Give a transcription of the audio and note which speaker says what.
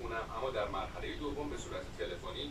Speaker 1: می‌خونم. اما در مرحله دوم به صورت تلفنی